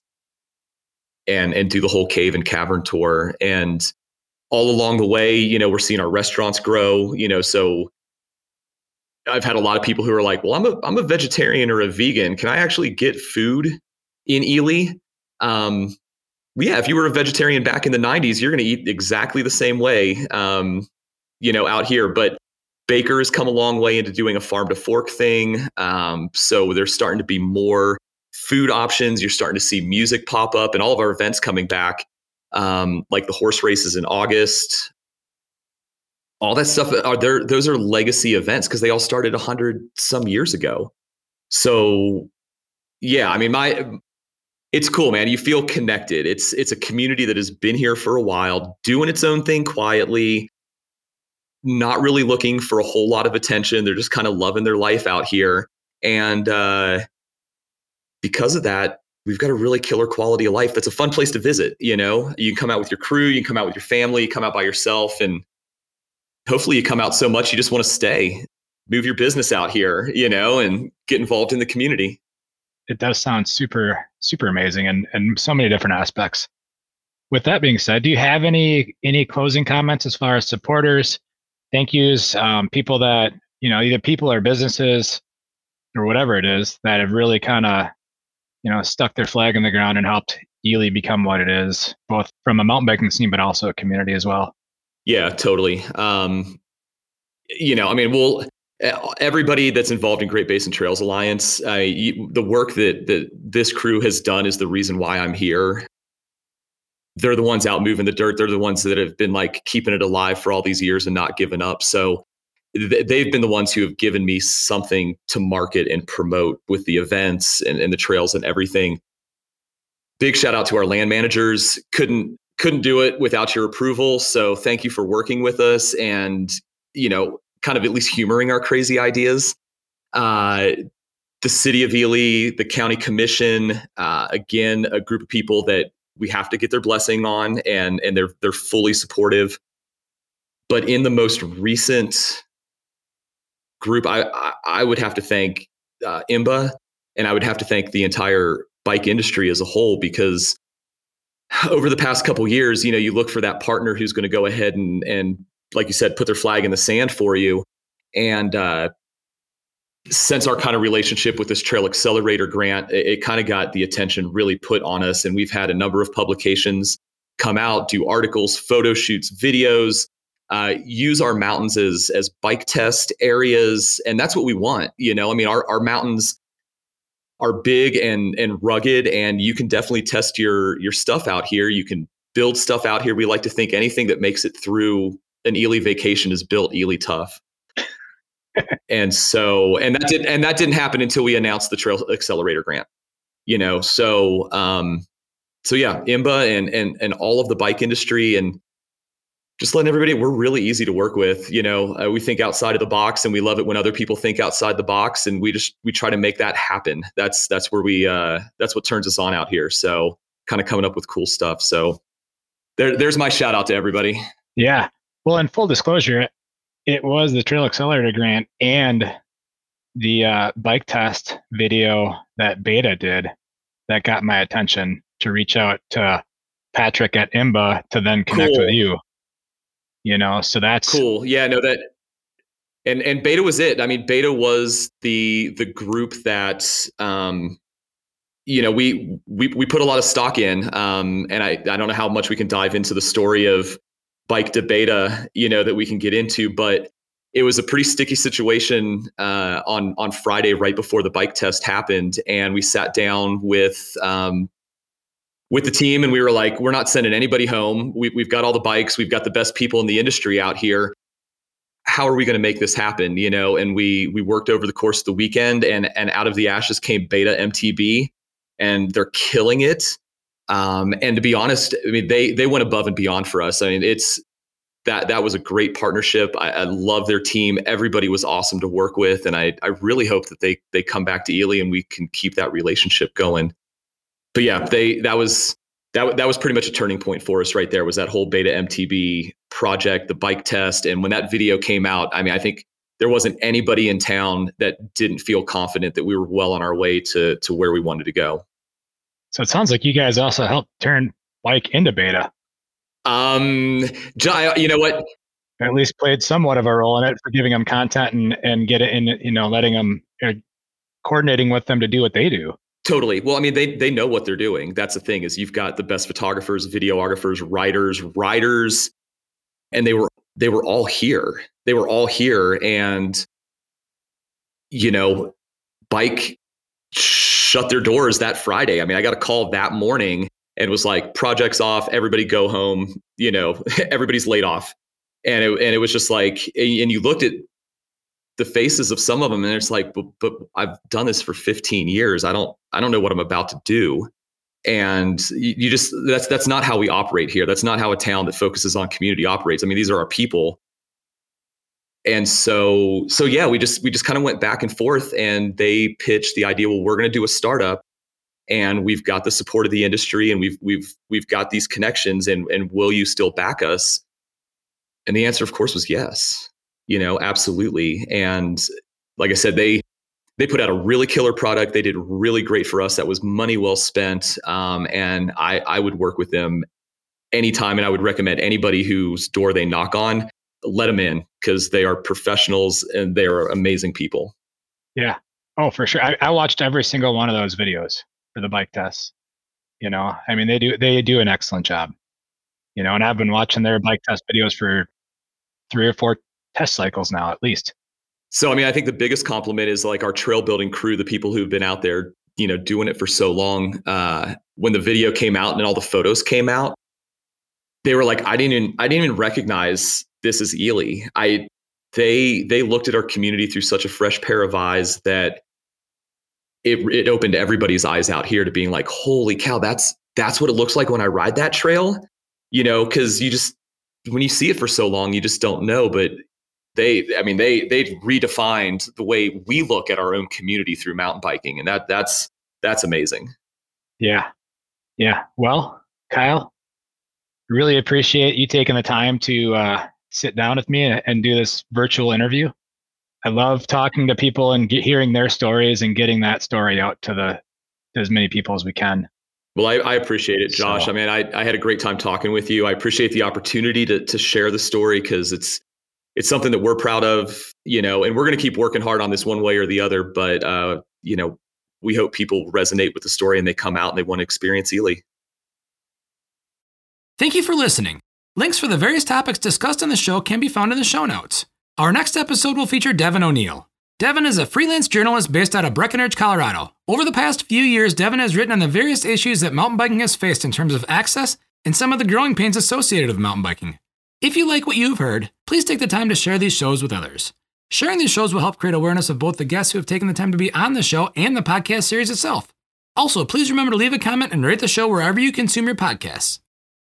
and and do the whole cave and cavern tour. And all along the way, you know, we're seeing our restaurants grow. You know, so I've had a lot of people who are like, "Well, I'm a I'm a vegetarian or a vegan. Can I actually get food in Ely?" Um, yeah, if you were a vegetarian back in the '90s, you're going to eat exactly the same way. Um, you know, out here, but Baker's come a long way into doing a farm to fork thing. Um, so there's starting to be more food options. You're starting to see music pop up and all of our events coming back, um, like the horse races in August. All that stuff are there. Those are legacy events because they all started a hundred some years ago. So, yeah, I mean, my it's cool, man. You feel connected. It's it's a community that has been here for a while, doing its own thing quietly not really looking for a whole lot of attention. They're just kind of loving their life out here. And uh, because of that, we've got a really killer quality of life. That's a fun place to visit. You know, you come out with your crew, you come out with your family, you come out by yourself, and hopefully you come out so much you just want to stay, move your business out here, you know, and get involved in the community. It does sound super, super amazing and, and so many different aspects. With that being said, do you have any any closing comments as far as supporters, thank yous, um, people that, you know, either people or businesses or whatever it is that have really kind of, you know, stuck their flag in the ground and helped Ely become what it is, both from a mountain biking scene, but also a community as well. Yeah, totally. Um, you know, I mean, we'll, everybody that's involved in Great Basin Trails Alliance, uh, you, the work that, that this crew has done is the reason why I'm here they're the ones out moving the dirt. They're the ones that have been like keeping it alive for all these years and not giving up. So they've been the ones who have given me something to market and promote with the events and, and the trails and everything. Big shout out to our land managers. Couldn't couldn't do it without your approval. So thank you for working with us and you know kind of at least humoring our crazy ideas. Uh, the city of Ely, the county commission, uh, again, a group of people that we have to get their blessing on and and they're they're fully supportive but in the most recent group i i would have to thank uh, imba and i would have to thank the entire bike industry as a whole because over the past couple years you know you look for that partner who's going to go ahead and and like you said put their flag in the sand for you. And uh, since our kind of relationship with this trail accelerator grant it, it kind of got the attention really put on us and we've had a number of publications come out do articles photo shoots videos uh, use our mountains as as bike test areas and that's what we want you know? I mean our, our mountains are big and and rugged and you can definitely test your your stuff out here. You can build stuff out here. We like to think anything that makes it through an ely vacation is built ely tough. And so and that did and that didn't happen until we announced the trail accelerator grant you know? So um so yeah imba and and and all of the bike industry and just letting everybody we're really easy to work with you know uh, we think outside of the box and we love it when other people think outside the box and we just we try to make that happen. That's that's where we uh that's what turns us on out here. So kind of coming up with cool stuff. So there there's my shout out to everybody. Yeah. Well in full disclosure it was the Trail Accelerator grant and the uh, bike test video that Beta did that got my attention to reach out to Patrick at IMBA to then connect cool. with you. You know, so that's cool. Yeah, no, that and and Beta was it. I mean, Beta was the the group that um, you know we we we put a lot of stock in, um, and I I don't know how much we can dive into the story of bike to Beta, you know, that we can get into, but it was a pretty sticky situation uh, on on Friday, right before the bike test happened, and we sat down with um, with the team, and we were like, "We're not sending anybody home. We, we've got all the bikes. We've got the best people in the industry out here. How are we going to make this happen?" You know, and we we worked over the course of the weekend, and and out of the ashes came Beta MTB, and they're killing it. Um, and to be honest, I mean, they they went above and beyond for us. I mean, it's that that was a great partnership. I, I love their team. Everybody was awesome to work with, and I I really hope that they they come back to Ely and we can keep that relationship going. But yeah, they that was that that was pretty much a turning point for us right there. Was that whole beta MTB project, the bike test, and when that video came out, I mean, I think there wasn't anybody in town that didn't feel confident that we were well on our way to to where we wanted to go. So it sounds like you guys also helped turn bike into beta. Um, you know what? At least played somewhat of a role in it for giving them content and and get it in, you know, letting them you know, coordinating with them to do what they do. Totally. Well, I mean, they they know what they're doing. That's the thing is you've got the best photographers, videographers, writers, writers, and they were they were all here. They were all here, and you know, bike shut their doors that Friday. I mean, I got a call that morning and was like, projects off, everybody go home, you know, everybody's laid off. And it, and it was just like, and you looked at the faces of some of them and it's like, but, but I've done this for 15 years. I don't, I don't know what I'm about to do. And you, you just, that's, that's not how we operate here. That's not how a town that focuses on community operates. I mean, these are our people. And so, so yeah, we just, we just kind of went back and forth and they pitched the idea, well, we're going to do a startup and we've got the support of the industry and we've we've we've got these connections and and will you still back us and the answer of course was yes you know absolutely. And like i said they they put out a really killer product. They did really great for us. That was money well spent. Um, and i i would work with them anytime and i would recommend anybody whose door they knock on let them in because they are professionals and they are amazing people. Yeah. Oh for sure. I, I watched every single one of those videos for the bike tests. You know, I mean, they do they do an excellent job. You know, and I've been watching their bike test videos for three or four test cycles now, at least. So, I mean, I think the biggest compliment is like our trail building crew, the people who've been out there, you know, doing it for so long. Uh, when the video came out and all the photos came out, they were like, I didn't even, I didn't even recognize this as Ely. I, they, they looked at our community through such a fresh pair of eyes that it, it opened everybody's eyes out here to being like, holy cow, that's that's what it looks like when I ride that trail. You know, because you just when you see it for so long, you just don't know. But they, I mean, they they redefined the way we look at our own community through mountain biking, and that that's that's amazing. Yeah, yeah. Well, Kyle, really appreciate you taking the time to uh, sit down with me and, and do this virtual interview. I love talking to people and get, hearing their stories and getting that story out to the to as many people as we can. Well, I, I appreciate it, Josh. So, I mean, I, I had a great time talking with you. I appreciate the opportunity to to share the story because it's it's something that we're proud of, you know, and we're going to keep working hard on this one way or the other. But uh, you know, we hope people resonate with the story and they come out and they want to experience Ely. Thank you for listening. Links for the various topics discussed in the show can be found in the show notes. Our next episode will feature Devon O'Neil. Devon is a freelance journalist based out of Breckenridge, Colorado. Over the past few years, Devon has written on the various issues that mountain biking has faced in terms of access and some of the growing pains associated with mountain biking. If you like what you've heard, please take the time to share these shows with others. Sharing these shows will help create awareness of both the guests who have taken the time to be on the show and the podcast series itself. Also, please remember to leave a comment and rate the show wherever you consume your podcasts.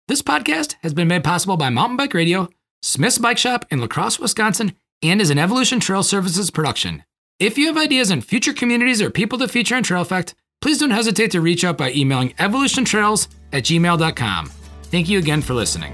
This podcast has been made possible by Mountain Bike Radio, Smith's Bike Shop in La Crosse, Wisconsin, and is an Evolution Trail Services production. If you have ideas on future communities or people to feature in Trail Effect, please don't hesitate to reach out by emailing evolutiontrails at gmail.com. Thank you again for listening.